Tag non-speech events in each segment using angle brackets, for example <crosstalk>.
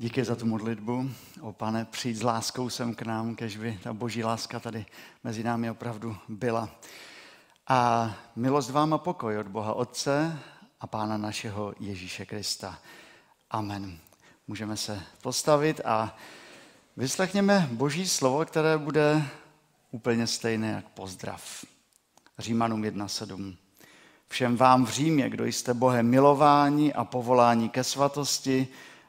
Díky za tu modlitbu. O pane, přijít s láskou sem k nám, kež by ta boží láska tady mezi námi opravdu byla. A milost vám a pokoj od Boha Otce a Pána našeho Ježíše Krista. Amen. Můžeme se postavit a vyslechněme boží slovo, které bude úplně stejné jak pozdrav. Římanům 1.7. Všem vám v Římě, kdo jste Bohem milováni a povoláni ke svatosti,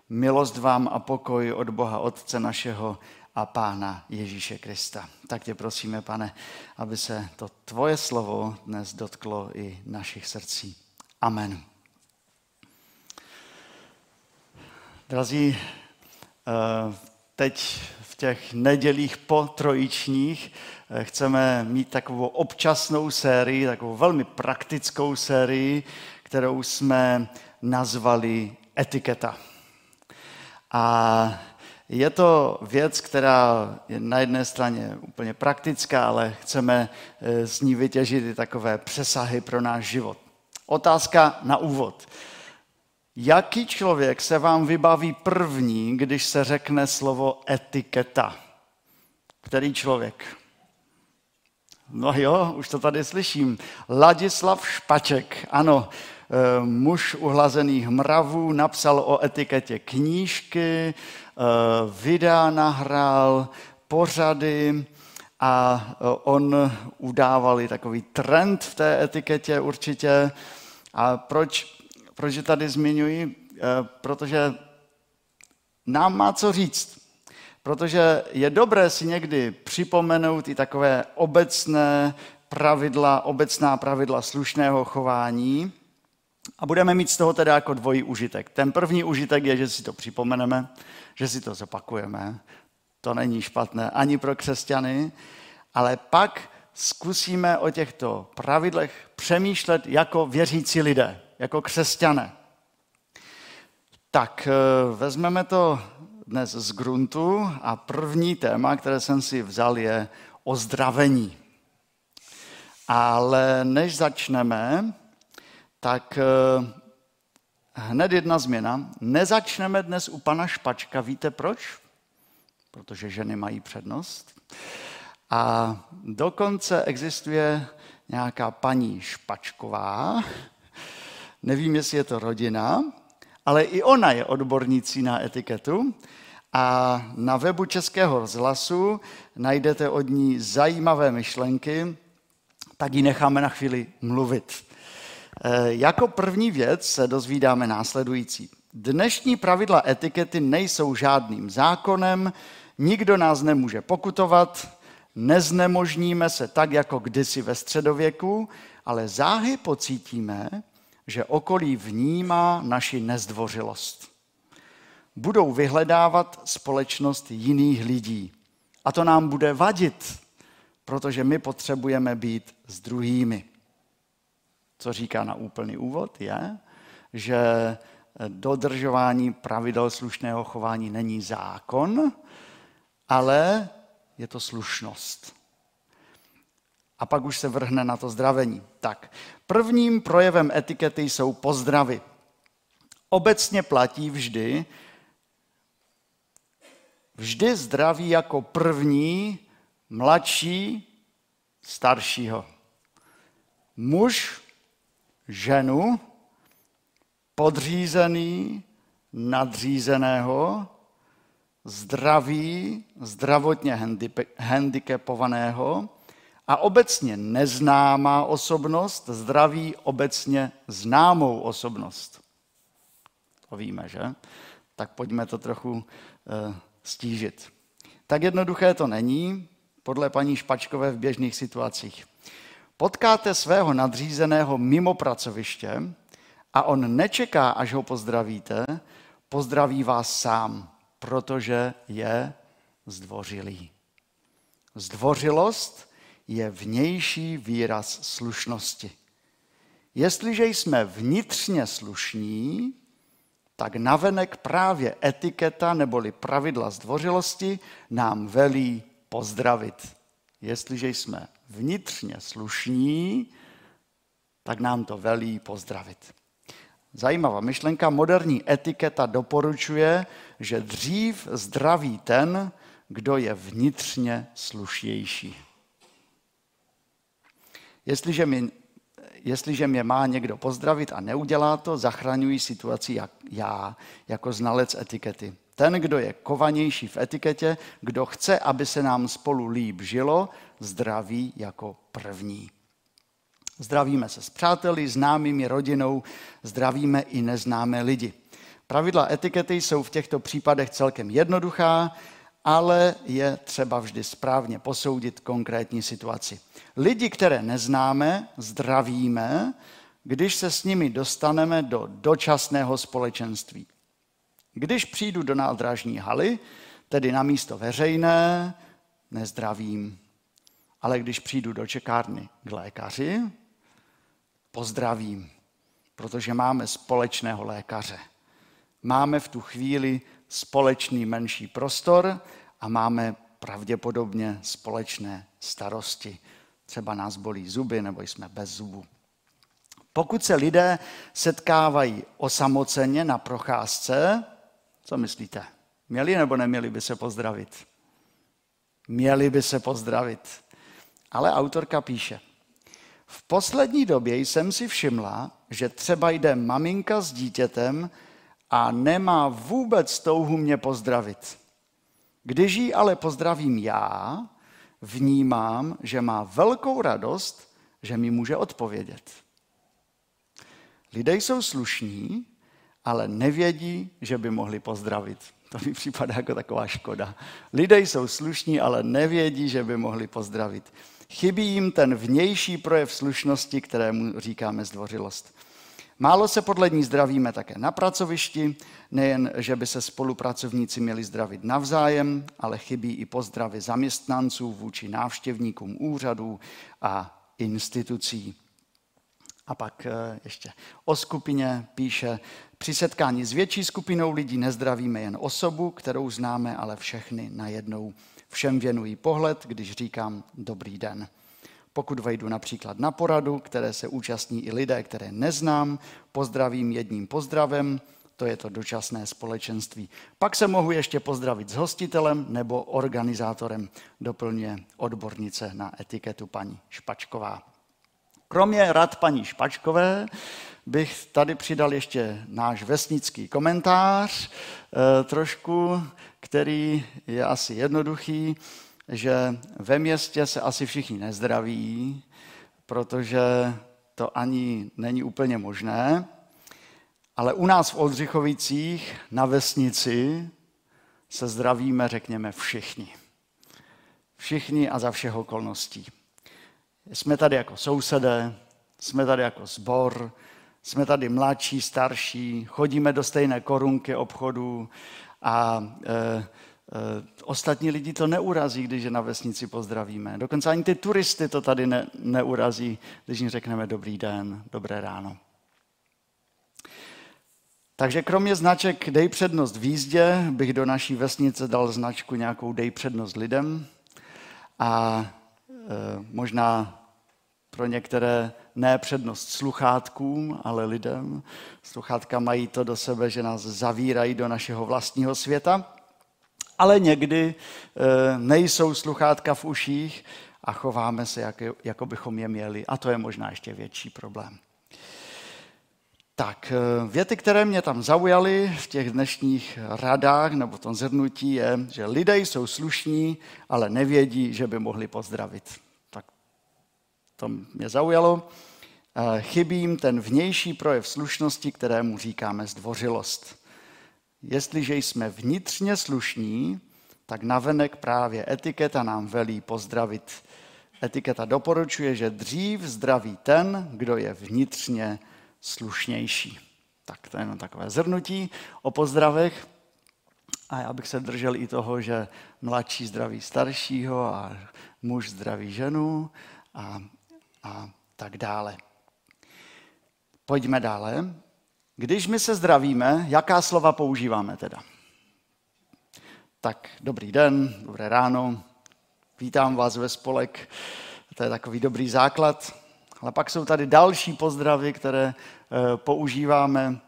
milost vám a pokoj od Boha Otce našeho a Pána Ježíše Krista. Tak tě prosíme, pane, aby se to tvoje slovo dnes dotklo i našich srdcí. Amen. Drazí, eh, teď v těch nedělích po trojičních eh, chceme mít takovou občasnou sérii, takovou velmi praktickou sérii, kterou jsme nazvali etiketa. A je to věc, která je na jedné straně úplně praktická, ale chceme eh, z ní vytěžit i takové přesahy pro náš život. Otázka na úvod. Jaký člověk se vám vybaví první, když se řekne slovo etiketa? Který člověk? No jo, už to tady slyším. Ladislav Špaček, ano, muž uhlazených mravů, napsal o etiketě knížky, eh, videa nahrál, pořady a eh, on udával i takový trend v té etiketě určitě. A proč, proč je tady zmiňuji? Protože nám má co říct. Protože je dobré si někdy připomenout i takové obecné pravidla, obecná pravidla slušného chování, a budeme mít z toho teda jako dvojí užitek. Ten první užitek je, že si to připomeneme, že si to zopakujeme. To není špatné ani pro křesťany, ale pak zkusíme o těchto pravidlech přemýšlet jako věřící lidé, jako křesťané. Tak eh, vezmeme to dnes z gruntu a první téma, které jsem si vzal, je ozdravení. Ale než začneme, tak eh, hned jedna změna. Nezačneme dnes u pana Špačka. Víte proč? Protože ženy mají přednost. A dokonce existuje nějaká paní Špačková, nevím, jestli je to rodina, ale i ona je odbornící na etiketu a na webu Českého rozhlasu najdete od ní zajímavé myšlenky, tak ji necháme na chvíli mluvit. Eh, jako první věc se dozvídáme následující. Dnešní pravidla etikety nejsou žádným zákonem, nikdo nás nemůže pokutovat, neznemožníme se tak, jako kdysi ve středověku, ale záhy pocítíme, že okolí vnímá naši nezdvořilost. Budou vyhledávat společnost jiných lidí. A to nám bude vadit, protože my potřebujeme být s druhými co říká na úplný úvod, je, že dodržování pravidel slušného chování není zákon, ale je to slušnost. A pak už se vrhne na to zdravení. Tak, prvním projevem etikety jsou pozdravy. Obecně platí vždy, vždy zdraví jako první mladší staršího. Muž ženu, podřízený, nadřízeného, zdraví, zdravotně handicapovaného a obecně neznámá osobnost zdraví obecně známou osobnost. To víme, že? Tak pojďme to trochu e, stížit. Tak jednoduché to není, podle paní Špačkové v běžných situacích potkáte svého nadřízeného mimo pracoviště a on nečeká, až ho pozdravíte, pozdraví vás sám, protože je zdvořilý. Zdvořilost je vnější výraz slušnosti. Jestliže jsme vnitřně slušní, tak navenek právě etiketa neboli pravidla zdvořilosti nám velí pozdravit. Jestliže jsme vnitřně slušní, tak nám to velí pozdravit. Zajímavá myšlenka. Moderní etiketa doporučuje, že dřív zdraví ten, kdo je vnitřně slušnější. Jestliže mi, jestliže mě má někdo pozdravit a neudělá to, zachraňuji situaci jak já, jako znalec etikety. Ten, kdo je kovanější v etiketě, kdo chce, aby se nám spolu líp žilo, zdraví jako první. Zdravíme se s přáteli, známými, rodinou, zdravíme i neznámé lidi. Pravidla etikety jsou v těchto případech celkem jednoduchá, ale je třeba vždy správně posoudit konkrétní situaci. Lidi, které neznáme, zdravíme, když se s nimi dostaneme do dočasného společenství. Když přijdu do nádražní haly, tedy na místo veřejné, nezdravím. Ale když přijdu do čekárny k lékaři, pozdravím, protože máme společného lékaře. Máme v tu chvíli společný menší prostor a máme pravděpodobně společné starosti. Třeba nás bolí zuby nebo jsme bez zubů. Pokud se lidé setkávají osamoceně na procházce, co myslíte? Měli nebo neměli by se pozdravit? Měli by se pozdravit. Ale autorka píše, v poslední době jsem si všimla, že třeba jde maminka s dítětem a nemá vůbec touhu mě pozdravit. Když ji ale pozdravím já, vnímám, že má velkou radost, že mi může odpovědět. Lidé jsou slušní, ale nevědí, že by mohli pozdravit. To mi připadá jako taková škoda. Lidé jsou slušní, ale nevědí, že by mohli pozdravit. Chybí jim ten vnější projev slušnosti, kterému říkáme zdvořilost. Málo se podle ní zdravíme také na pracovišti, nejen, že by se spolupracovníci měli zdravit navzájem, ale chybí i pozdravy zaměstnanců vůči návštěvníkům úřadů a institucí. A pak eh, ještě o skupině píše, při setkání s větší skupinou lidí nezdravíme jen osobu, kterou známe, ale všechny najednou. Všem věnují pohled, když říkám dobrý den. Pokud vejdu například na poradu, které se účastní i lidé, které neznám, pozdravím jedním pozdravem, to je to dočasné společenství. Pak se mohu ještě pozdravit s hostitelem nebo organizátorem, doplňuje odbornice na etiketu paní Špačková. Kromě rad paní Špačkové bych tady přidal ještě náš vesnický komentář, eh, trošku, který je asi jednoduchý, že ve městě se asi všichni nezdraví, protože to ani není úplně možné, ale u nás v Oldřichovicích na vesnici se zdravíme, řekněme, všichni. Všichni a za všech okolností. Jsme tady jako sousedé, jsme tady jako zbor, jsme tady mladší, starší, chodíme do stejné korunky obchodu a e, e, ostatní lidi to neurazí, když je na vesnici pozdravíme. Dokonce ani ty turisty to tady ne, neurazí, když jim řekneme dobrý den, dobré ráno. Takže kromě značek dej přednost v jízdě, bych do naší vesnice dal značku nějakou dej přednost lidem a e, možná pro některé ne přednost sluchátkům, ale lidem. Sluchátka mají to do sebe, že nás zavírají do našeho vlastního světa, ale někdy e, nejsou sluchátka v uších a chováme se, jak, jako bychom je měli. A to je možná ještě větší problém. Tak, e, věty, které mě tam zaujaly v těch dnešních radách nebo v tom zhrnutí je, že lidé jsou slušní, ale nevědí, že by mohli pozdravit. To mě zaujalo. Chybí jim ten vnější projev slušnosti, kterému říkáme zdvořilost. Jestliže jsme vnitřně slušní, tak navenek právě etiketa nám velí pozdravit. Etiketa doporučuje, že dřív zdraví ten, kdo je vnitřně slušnější. Tak to je jenom takové zhrnutí o pozdravech. A já bych se držel i toho, že mladší zdraví staršího a muž zdraví ženu a, a tak dále. Pojďme dále. Když my se zdravíme, jaká slova používáme teda? Tak dobrý den, dobré ráno, vítám vás ve spolek, to je takový dobrý základ. Ale pak jsou tady další pozdravy, které používáme.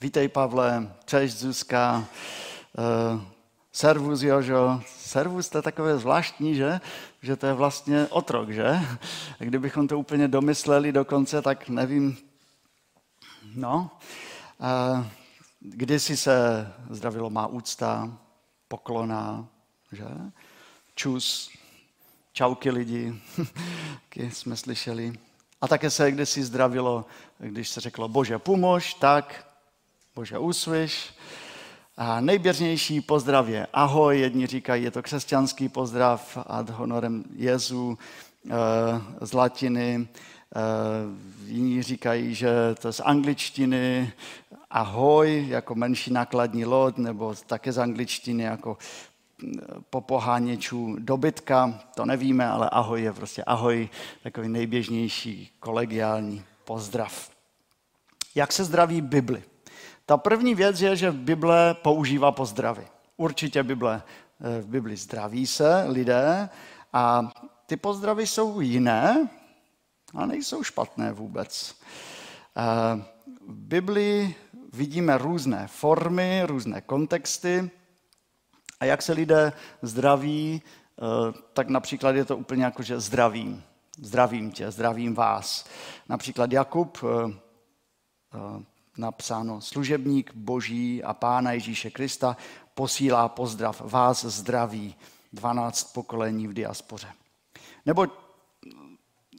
Vítej Pavle, češ Zuzka, servus Jožo. Servus to je takové zvláštní, že? Že to je vlastně otrok, že? Kdybychom to úplně domysleli dokonce, tak nevím. No, kdysi se zdravilo má úcta, poklona, že? Čus, čauky lidi, <laughs> jsme slyšeli. A také se kdysi zdravilo, když se řeklo Bože pomož, tak Bože uslyš. A nejběžnější pozdrav je ahoj, jedni říkají, je to křesťanský pozdrav ad honorem Jezu eh, z latiny, eh, jiní říkají, že to je z angličtiny ahoj, jako menší nákladní loď, nebo také z angličtiny jako po poháněčů dobytka, to nevíme, ale ahoj je prostě ahoj, takový nejběžnější kolegiální pozdrav. Jak se zdraví Bibli? Ta první věc je, že Bible používá pozdravy. Určitě Bible, eh, v Bibli zdraví se lidé a ty pozdravy jsou jiné a nejsou špatné vůbec. Eh, v Bibli vidíme různé formy, různé kontexty a jak se lidé zdraví, eh, tak například je to úplně jako, že zdravím. Zdravím tě, zdravím vás. Například Jakub, napsáno služebník Boží a Pána Ježíše Krista, posílá pozdrav vás zdraví, 12 pokolení v diaspoře. Nebo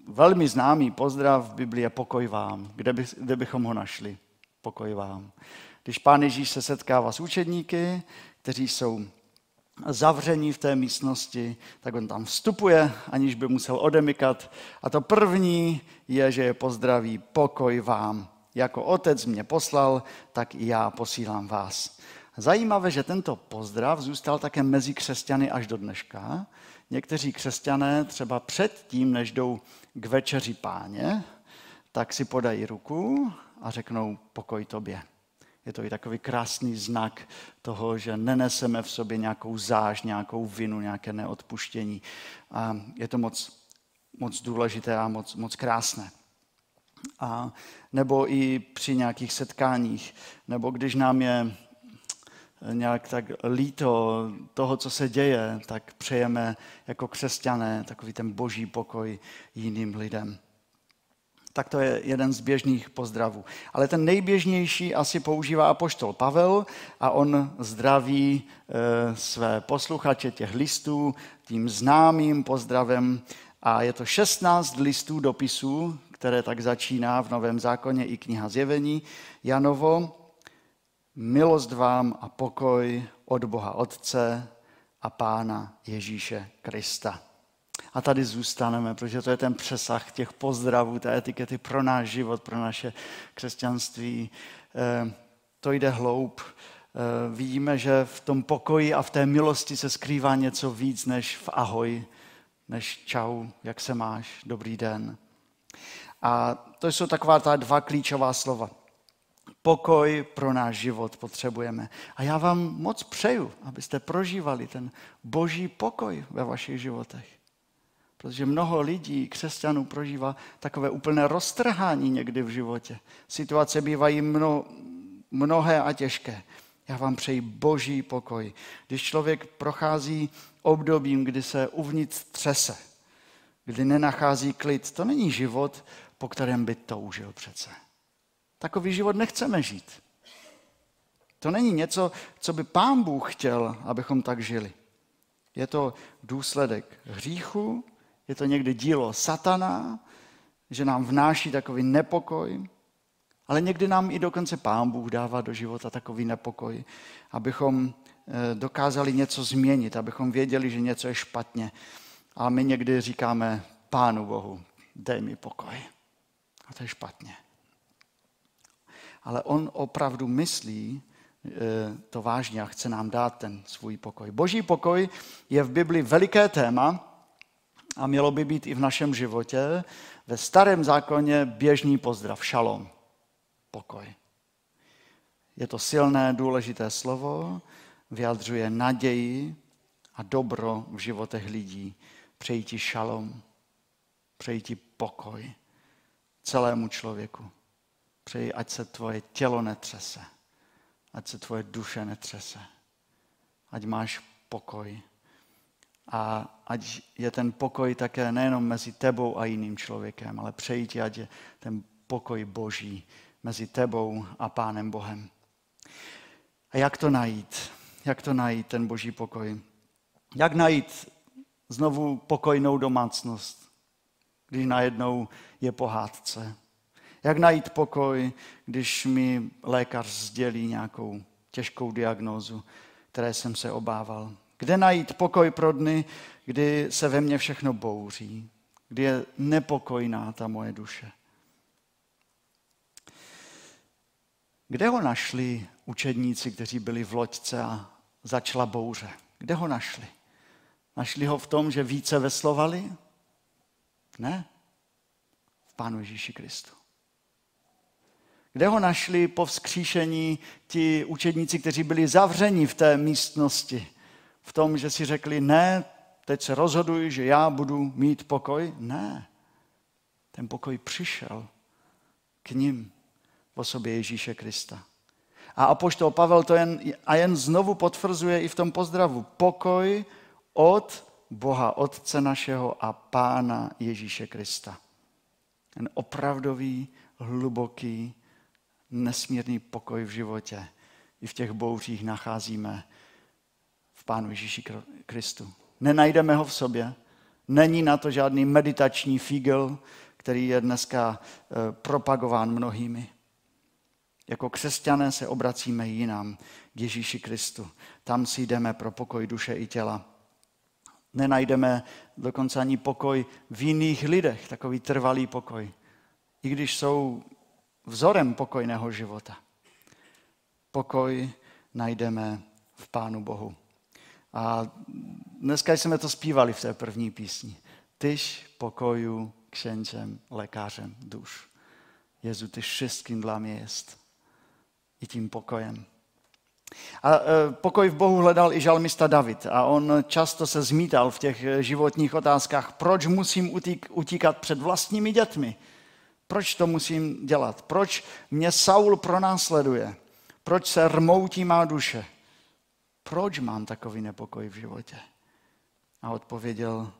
velmi známý pozdrav v Biblii je pokoj vám, kde, by, kde bychom ho našli. Pokoj vám. Když pán Ježíš se setkává s učedníky, kteří jsou zavření v té místnosti, tak on tam vstupuje, aniž by musel odemykat. A to první je, že je pozdraví pokoj vám. Jako otec mě poslal, tak i já posílám vás. Zajímavé, že tento pozdrav zůstal také mezi křesťany až do dneška. Někteří křesťané třeba před tím, než jdou k večeři páně, tak si podají ruku a řeknou pokoj tobě. Je to i takový krásný znak toho, že neneseme v sobě nějakou záž, nějakou vinu, nějaké neodpuštění. A je to moc, moc důležité a moc, moc krásné. A nebo i při nějakých setkáních, nebo když nám je nějak tak líto toho, co se děje, tak přejeme jako křesťané takový ten boží pokoj jiným lidem. Tak to je jeden z běžných pozdravů. Ale ten nejběžnější asi používá apoštol Pavel a on zdraví e, své posluchače těch listů tím známým pozdravem. A je to 16 listů dopisů, které tak začíná v Novém zákoně i kniha Zjevení. Janovo, milost vám a pokoj od Boha Otce a Pána Ježíše Krista. A tady zůstaneme, protože to je ten přesah těch pozdravů, té etikety pro náš život, pro naše křesťanství. Eh, to jde hloub. Eh, vidíme, že v tom pokoji a v té milosti se skrývá něco víc než v ahoj, než čau, jak se máš, dobrý den. A to jsou taková ta dva klíčová slova. Pokoj pro náš život potřebujeme. A já vám moc přeju, abyste prožívali ten boží pokoj ve vašich životech. Protože mnoho lidí, křesťanů, prožívá takové úplné roztrhání někdy v životě. Situace bývají mno, mnohé a těžké. Já vám přeji boží pokoj. Když člověk prochází obdobím, kdy se uvnitř třese, kdy nenachází klid, to není život, po kterém by toužil přece. Takový život nechceme žít. To není něco, co by pán Bůh chtěl, abychom tak žili. Je to důsledek hříchu, je to někdy dílo satana, že nám vnáší takový nepokoj, ale někdy nám i dokonce Pán Bůh dává do života takový nepokoj, abychom eh, dokázali něco změnit, abychom věděli, že něco je špatně. A my někdy říkáme Pánu Bohu, dej mi pokoj. A to je špatně. Ale on opravdu myslí eh, to vážně a chce nám dát ten svůj pokoj. Boží pokoj je v Bibli veliké téma, a mělo by být i v našem životě, ve starém zákoně běžný pozdrav, šalom, pokoj. Je to silné, důležité slovo, vyjadřuje naději a dobro v životech lidí. Přeji ti šalom, přeji ti pokoj celému člověku. Přeji, ať se tvoje tělo netřese, ať se tvoje duše netřese, ať máš pokoj. A ať je ten pokoj také nejenom mezi tebou a jiným člověkem, ale přeji ti, ať je ten pokoj boží mezi tebou a Pánem Bohem. A jak to najít? Jak to najít, ten boží pokoj? Jak najít znovu pokojnou domácnost, když najednou je pohádce? Jak najít pokoj, když mi lékař sdělí nějakou těžkou diagnózu, které jsem se obával? Kde najít pokoj pro dny, kdy se ve mně všechno bouří, kdy je nepokojná ta moje duše? Kde ho našli učedníci, kteří byli v loďce a začala bouře? Kde ho našli? Našli ho v tom, že více veslovali? Ne. V Pánu Ježíši Kristu. Kde ho našli po vzkříšení ti učedníci, kteří byli zavřeni v té místnosti? V tom, že si řekli, ne, teď se rozhoduji, že já budu mít pokoj? Ne. Ten pokoj přišel k ním v osobě Ježíše Krista. A apoštol Pavel to jen, a jen znovu potvrzuje i v tom pozdravu. Pokoj od Boha, Otce našeho a Pána Ježíše Krista. Ten opravdový, hluboký, nesmírný pokoj v životě. I v těch bouřích nacházíme v Pánu Ježíši Kristu. Nenajdeme ho v sobě. Není na to žádný meditační figel, který je dneska eh, propagován mnohými. Jako křesťané se obracíme jinam k Ježíši Kristu. Tam si jdeme pro pokoj duše i těla. Nenajdeme dokonce ani pokoj v jiných lidech, takový trvalý pokoj. I když jsou vzorem pokojného života. Pokoj najdeme v Pánu Bohu. A dneska jsme to zpívali v té první písni. Tyž pokoju księciem, lékařem duš. Jezu, ty wszystkim dla mě jest i tím pokojem. A e, pokoj v Bohu hledal i žalmista David a on často se zmítal v těch životních otázkách, proč musím utíkat před vlastními dětmi, proč to musím dělat, proč mě Saul pronásleduje, proč se rmoutí má duše, proč mám takový nepokoj v životě. A odpověděl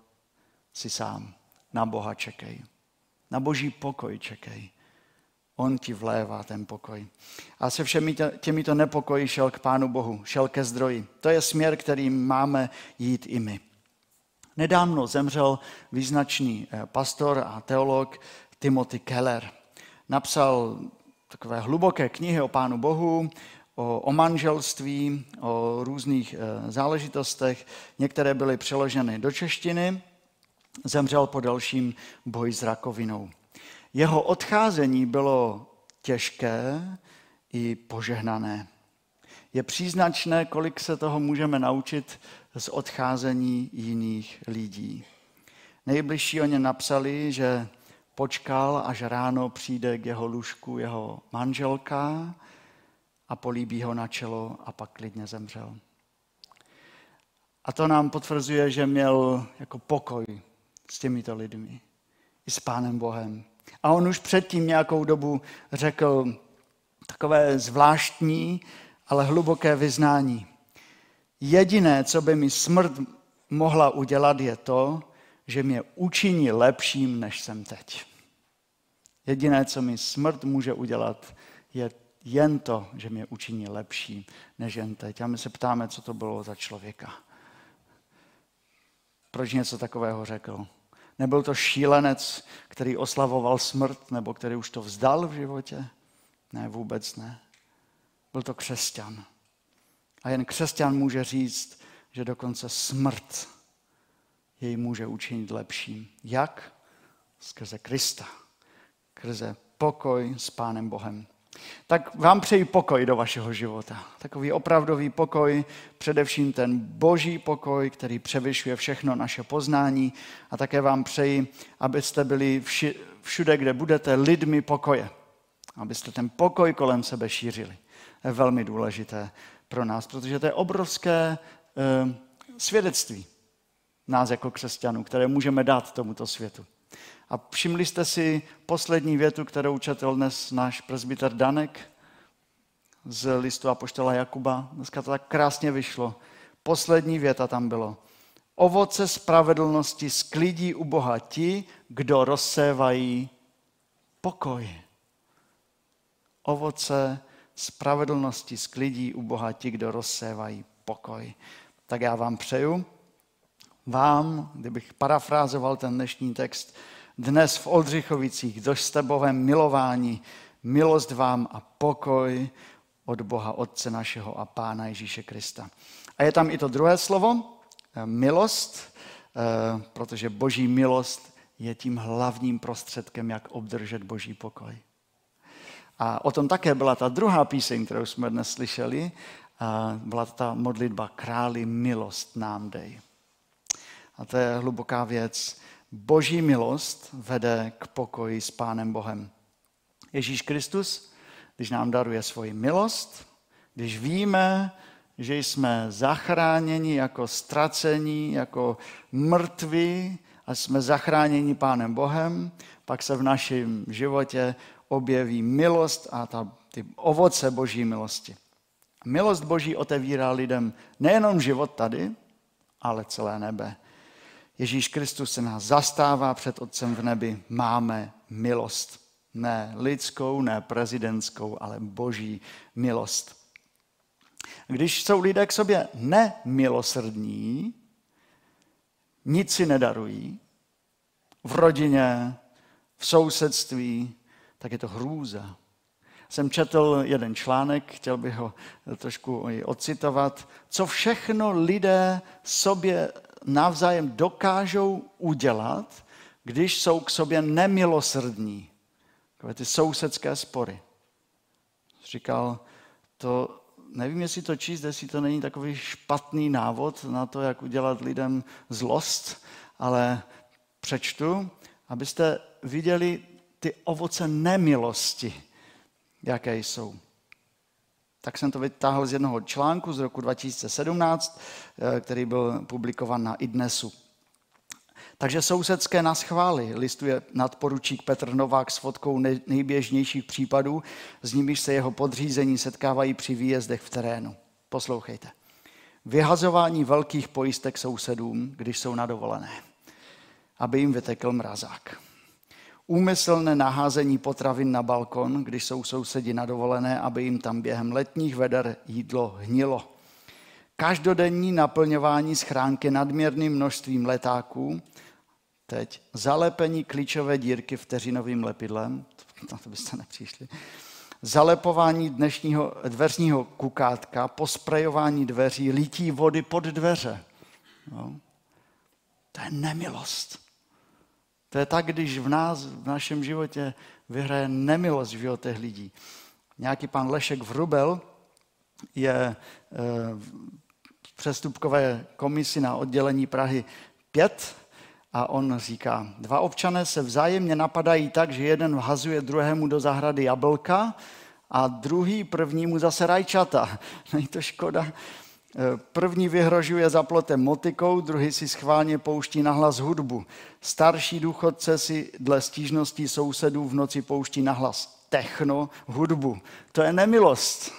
si sám, na Boha čekej, na boží pokoj čekej. On ti vlévá ten pokoj. A se všemi těmito nepokoji šel k Pánu Bohu, šel ke zdroji. To je směr, kterým máme jít i my. Nedávno zemřel význačný eh, pastor a teolog Timothy Keller. Napsal takové hluboké knihy o Pánu Bohu, o, o manželství, o různých e, záležitostech. Některé byly přeloženy do češtiny. Zemřel po dalším boji s rakovinou. Jeho odcházení bylo těžké i požehnané. Je příznačné, kolik se toho můžeme naučit z odcházení jiných lidí. Nejbližší o ně napsali, že počkal, až ráno přijde k jeho lůžku jeho manželka a políbí ho na čelo a pak klidně zemřel. A to nám potvrzuje, že měl jako pokoj s těmito lidmi i s Pánem Bohem. A on už předtím nějakou dobu řekl takové zvláštní, ale hluboké vyznání. Jediné, co by mi smrt mohla udělat, je to, že mě učiní lepším, než jsem teď. Jediné, co mi smrt může udělat, je jen to, že mě učiní lepší, než jen teď. A my se ptáme, co to bylo za člověka. Proč něco takového řekl? Nebyl to šílenec, který oslavoval smrt, nebo který už to vzdal v životě? Ne, vůbec ne. Byl to křesťan. A jen křesťan může říct, že dokonce smrt jej může učinit lepším. Jak? Skrze Krista. Skrze pokoj s Pánem Bohem. Tak vám přeji pokoj do vašeho života. Takový opravdový pokoj, především ten boží pokoj, který převyšuje všechno naše poznání. A také vám přeji, abyste byli všude, kde budete, lidmi pokoje. Abyste ten pokoj kolem sebe šířili. Je velmi důležité pro nás, protože to je obrovské eh, svědectví nás jako křesťanů, které můžeme dát tomuto světu. A všimli jste si poslední větu, kterou četl dnes náš prezbiter Danek z listu Apoštola Jakuba. Dneska to tak krásně vyšlo. Poslední věta tam bylo. Ovoce spravedlnosti sklidí u Boha ti, kdo rozsévají pokoj. Ovoce spravedlnosti sklidí u Boha ti, kdo rozsévají pokoj. Tak já vám přeju, vám, kdybych parafrázoval ten dnešní text, dnes v Oldřichovicích doštebovém milování, milost vám a pokoj od Boha Otce našeho a Pána Ježíše Krista. A je tam i to druhé slovo, eh, milost, eh, protože boží milost je tím hlavním prostředkem, jak obdržet boží pokoj. A o tom také byla ta druhá píseň, kterou jsme dnes slyšeli. Byla ta modlitba Králi milost nám dej. A to je hluboká věc. Boží milost vede k pokoji s Pánem Bohem. Ježíš Kristus, když nám daruje svoji milost, když víme, že jsme zachráněni jako ztracení, jako mrtví a jsme zachráněni Pánem Bohem, pak se v našem životě objeví milost a ta, ty ovoce Boží milosti. Milost Boží otevírá lidem nejenom život tady, ale celé nebe. Ježíš Kristus se nás zastává před Otcem v nebi. Máme milost. Ne lidskou, ne prezidentskou, ale boží milost. Když jsou lidé k sobě nemilosrdní, nic si nedarují, v rodině, v sousedství, tak je to hrůza. Jsem četl jeden článek, chtěl bych ho trošku odcitovat, co všechno lidé sobě navzájem dokážou udělat, když jsou k sobě nemilosrdní. Takové ty sousedské spory. Říkal, to nevím, jestli to číst, jestli to není takový špatný návod na to, jak udělat lidem zlost, ale přečtu, abyste viděli ty ovoce nemilosti, jaké jsou. Tak jsem to vytáhl z jednoho článku z roku 2017, eh, který byl publikovan na iDnesu. Takže sousedské nás chvály, listuje nadporučík Petr Novák s fotkou nejběžnějších případů, s nimiž se jeho podřízení setkávají při výjezdech v terénu. Poslouchejte. Vyhazování velkých pojistek sousedům, když jsou na dovolené, aby jim vytekl mrazák. Úmyslné naházení potravin na balkon, když jsou sousedi na dovolené, aby jim tam během letních veder jídlo hnilo. Každodenní naplňování schránky nadměrným množstvím letáků, teď zalepení klíčové dírky vteřinovým lepidlem, <laughs> na to byste nepřišli, zalepování dnešního dveřního kukátka, posprejování dveří, lítí vody pod dveře. No. To je nemilost. To je tak, když v nás, v našem životě vyhraje nemilost v životech lidí. Nějaký pan Lešek Vrubel je eh, v přestupkové komisi na oddělení Prahy 5 a on říká, dva občané se vzájemně napadají tak, že jeden vhazuje druhému do zahrady jablka a druhý prvnímu zase rajčata. <laughs> Není to škoda? První vyhrožuje za plotem motikou, druhý si schválně pouští nahlas hudbu. Starší důchodce si dle stížností sousedů v noci pouští nahlas techno, hudbu. To je nemilost.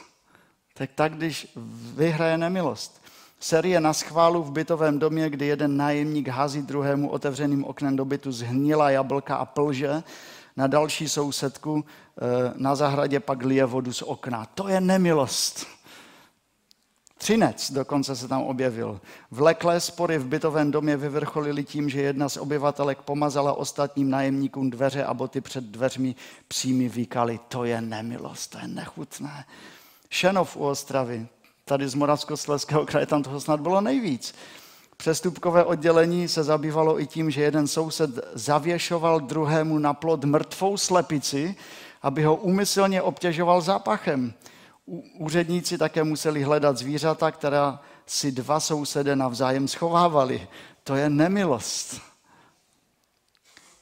Tak tak, když vyhraje nemilost. Série na schválu v bytovém domě, kdy jeden nájemník hází druhému otevřeným oknem do bytu zhnila jablka a plže, na další sousedku eh, na zahradě pak lije vodu z okna. To je nemilost. Třinec dokonce se tam objevil. Vleklé spory v bytovém domě vyvrcholily tím, že jedna z obyvatelek pomazala ostatním nájemníkům dveře a boty před dveřmi psími výkali. To je nemilost, to je nechutné. Šenov u Ostravy, tady z Moravskoslezského kraje, tam toho snad bylo nejvíc. Přestupkové oddělení se zabývalo i tím, že jeden soused zavěšoval druhému na plod mrtvou slepici, aby ho úmyslně obtěžoval zápachem. Úředníci také museli hledat zvířata, která si dva sousedy navzájem schovávali. To je nemilost.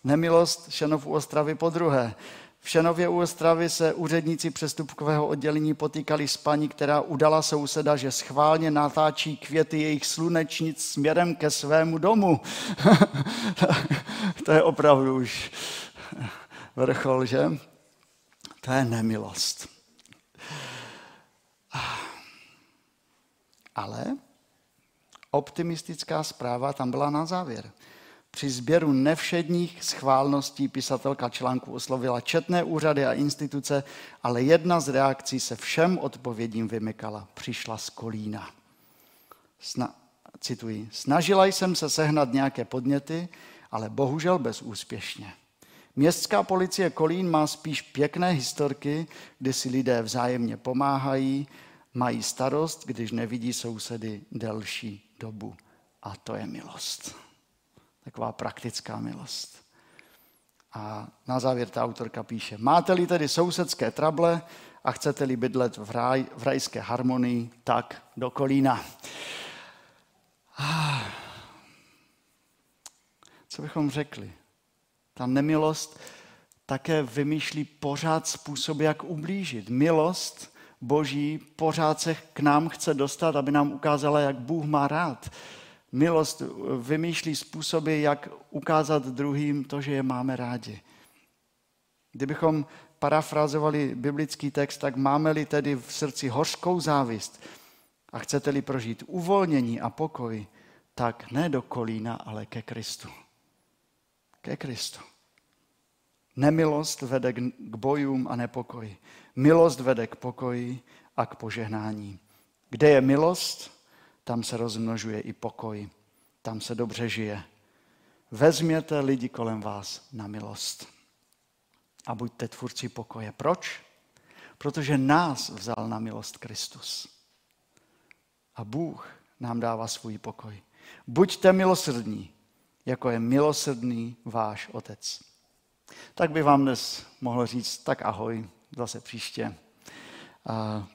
Nemilost Šanov u Ostravy po druhé. V Šenově u Ostravy se úředníci přestupkového oddělení potýkali s paní, která udala souseda, že schválně natáčí květy jejich slunečnic směrem ke svému domu. <laughs> to je opravdu už vrchol, že? To je nemilost. Ale optimistická zpráva tam byla na závěr. Při sběru nevšedních schválností pisatelka článku oslovila četné úřady a instituce, ale jedna z reakcí se všem odpovědím vymykala. Přišla z Kolína. Sna, cituji, snažila jsem se sehnat nějaké podněty, ale bohužel bezúspěšně. Městská policie Kolín má spíš pěkné historky, kdy si lidé vzájemně pomáhají, mají starost, když nevidí sousedy delší dobu. A to je milost. Taková praktická milost. A na závěr ta autorka píše, máte-li tedy sousedské trable a chcete-li bydlet v, raj, v rajské harmonii, tak do Kolína. <sighs> Co bychom řekli? Ta nemilost také vymýšlí pořád způsoby, jak ublížit. Milost Boží pořád se k nám chce dostat, aby nám ukázala, jak Bůh má rád. Milost vymýšlí způsoby, jak ukázat druhým to, že je máme rádi. Kdybychom parafrazovali biblický text, tak máme-li tedy v srdci hořkou závist a chcete-li prožít uvolnění a pokoj, tak ne do kolína, ale ke Kristu. Ke Kristu. Nemilost vede k bojům a nepokoji. Milost vede k pokoji a k požehnání. Kde je milost, tam se rozmnožuje i pokoj, tam se dobře žije. Vezměte lidi kolem vás na milost a buďte tvůrci pokoje. Proč? Protože nás vzal na milost Kristus. A Bůh nám dává svůj pokoj. Buďte milosrdní, jako je milosrdný váš Otec. Tak by vám dnes mohl říct, tak ahoj, zase příště. A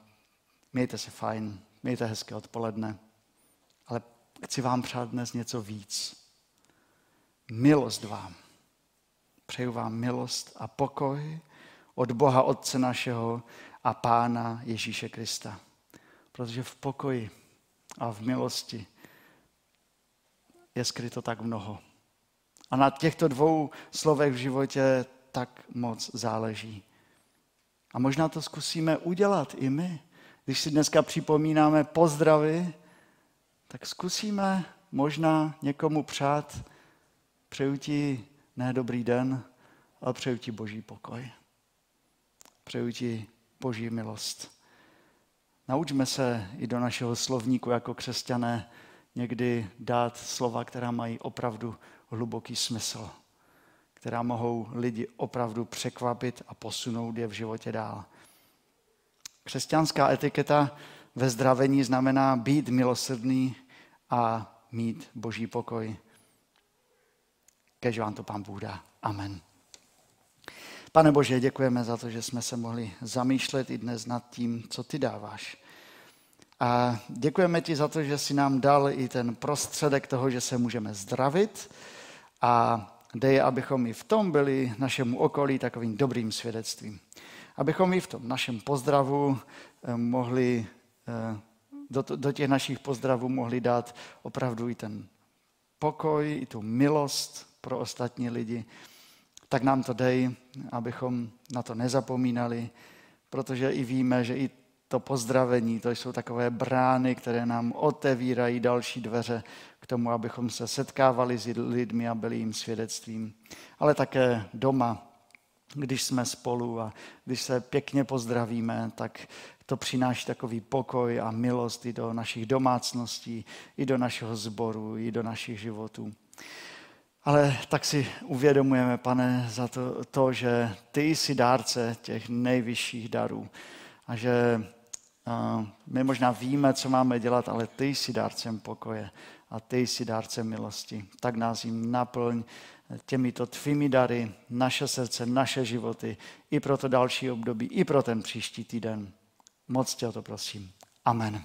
mějte se fajn, mějte hezké odpoledne ale chci vám přát dnes něco víc. Milost vám. Přeju vám milost a pokoj od Boha Otce našeho a Pána Ježíše Krista. Protože v pokoji a v milosti je skryto tak mnoho. A na těchto dvou slovech v životě tak moc záleží. A možná to zkusíme udělat i my. Když si dneska připomínáme pozdravy, tak zkusíme možná někomu přát, přeju ti ne dobrý den, ale přeju ti boží pokoj. Přeju ti boží milost. Naučme se i do našeho slovníku jako křesťané někdy dát slova, která mají opravdu hluboký smysl, která mohou lidi opravdu překvapit a posunout je v životě dál. Křesťanská etiketa ve zdravení znamená být milosrdný a mít boží pokoj. Kež vám to pán Bůh dá. Amen. Pane Bože, děkujeme za to, že jsme se mohli zamýšlet i dnes nad tím, co ty dáváš. A děkujeme ti za to, že jsi nám dal i ten prostředek toho, že se můžeme zdravit a dej, abychom i v tom byli našemu okolí takovým dobrým svědectvím. Abychom i v tom našem pozdravu eh, mohli eh, do, do těch našich pozdravů mohli dát opravdu i ten pokoj, i tu milost pro ostatní lidi, tak nám to dej, abychom na to nezapomínali, protože i víme, že i to pozdravení, to jsou takové brány, které nám otevírají další dveře k tomu, abychom se setkávali s lidmi a byli jim svědectvím. Ale také doma, když jsme spolu a když se pěkně pozdravíme, tak to přináší takový pokoj a milost i do našich domácností, i do našeho sboru, i do našich životů. Ale tak si uvědomujeme, pane, za to, to že ty jsi dárce těch nejvyšších darů a že my možná víme, co máme dělat, ale ty jsi dárcem pokoje a ty jsi dárcem milosti. Tak nás jim naplň těmito tvými dary, naše srdce, naše životy, i pro to další období, i pro ten příští týden. Moc tě o to prosím. Amen.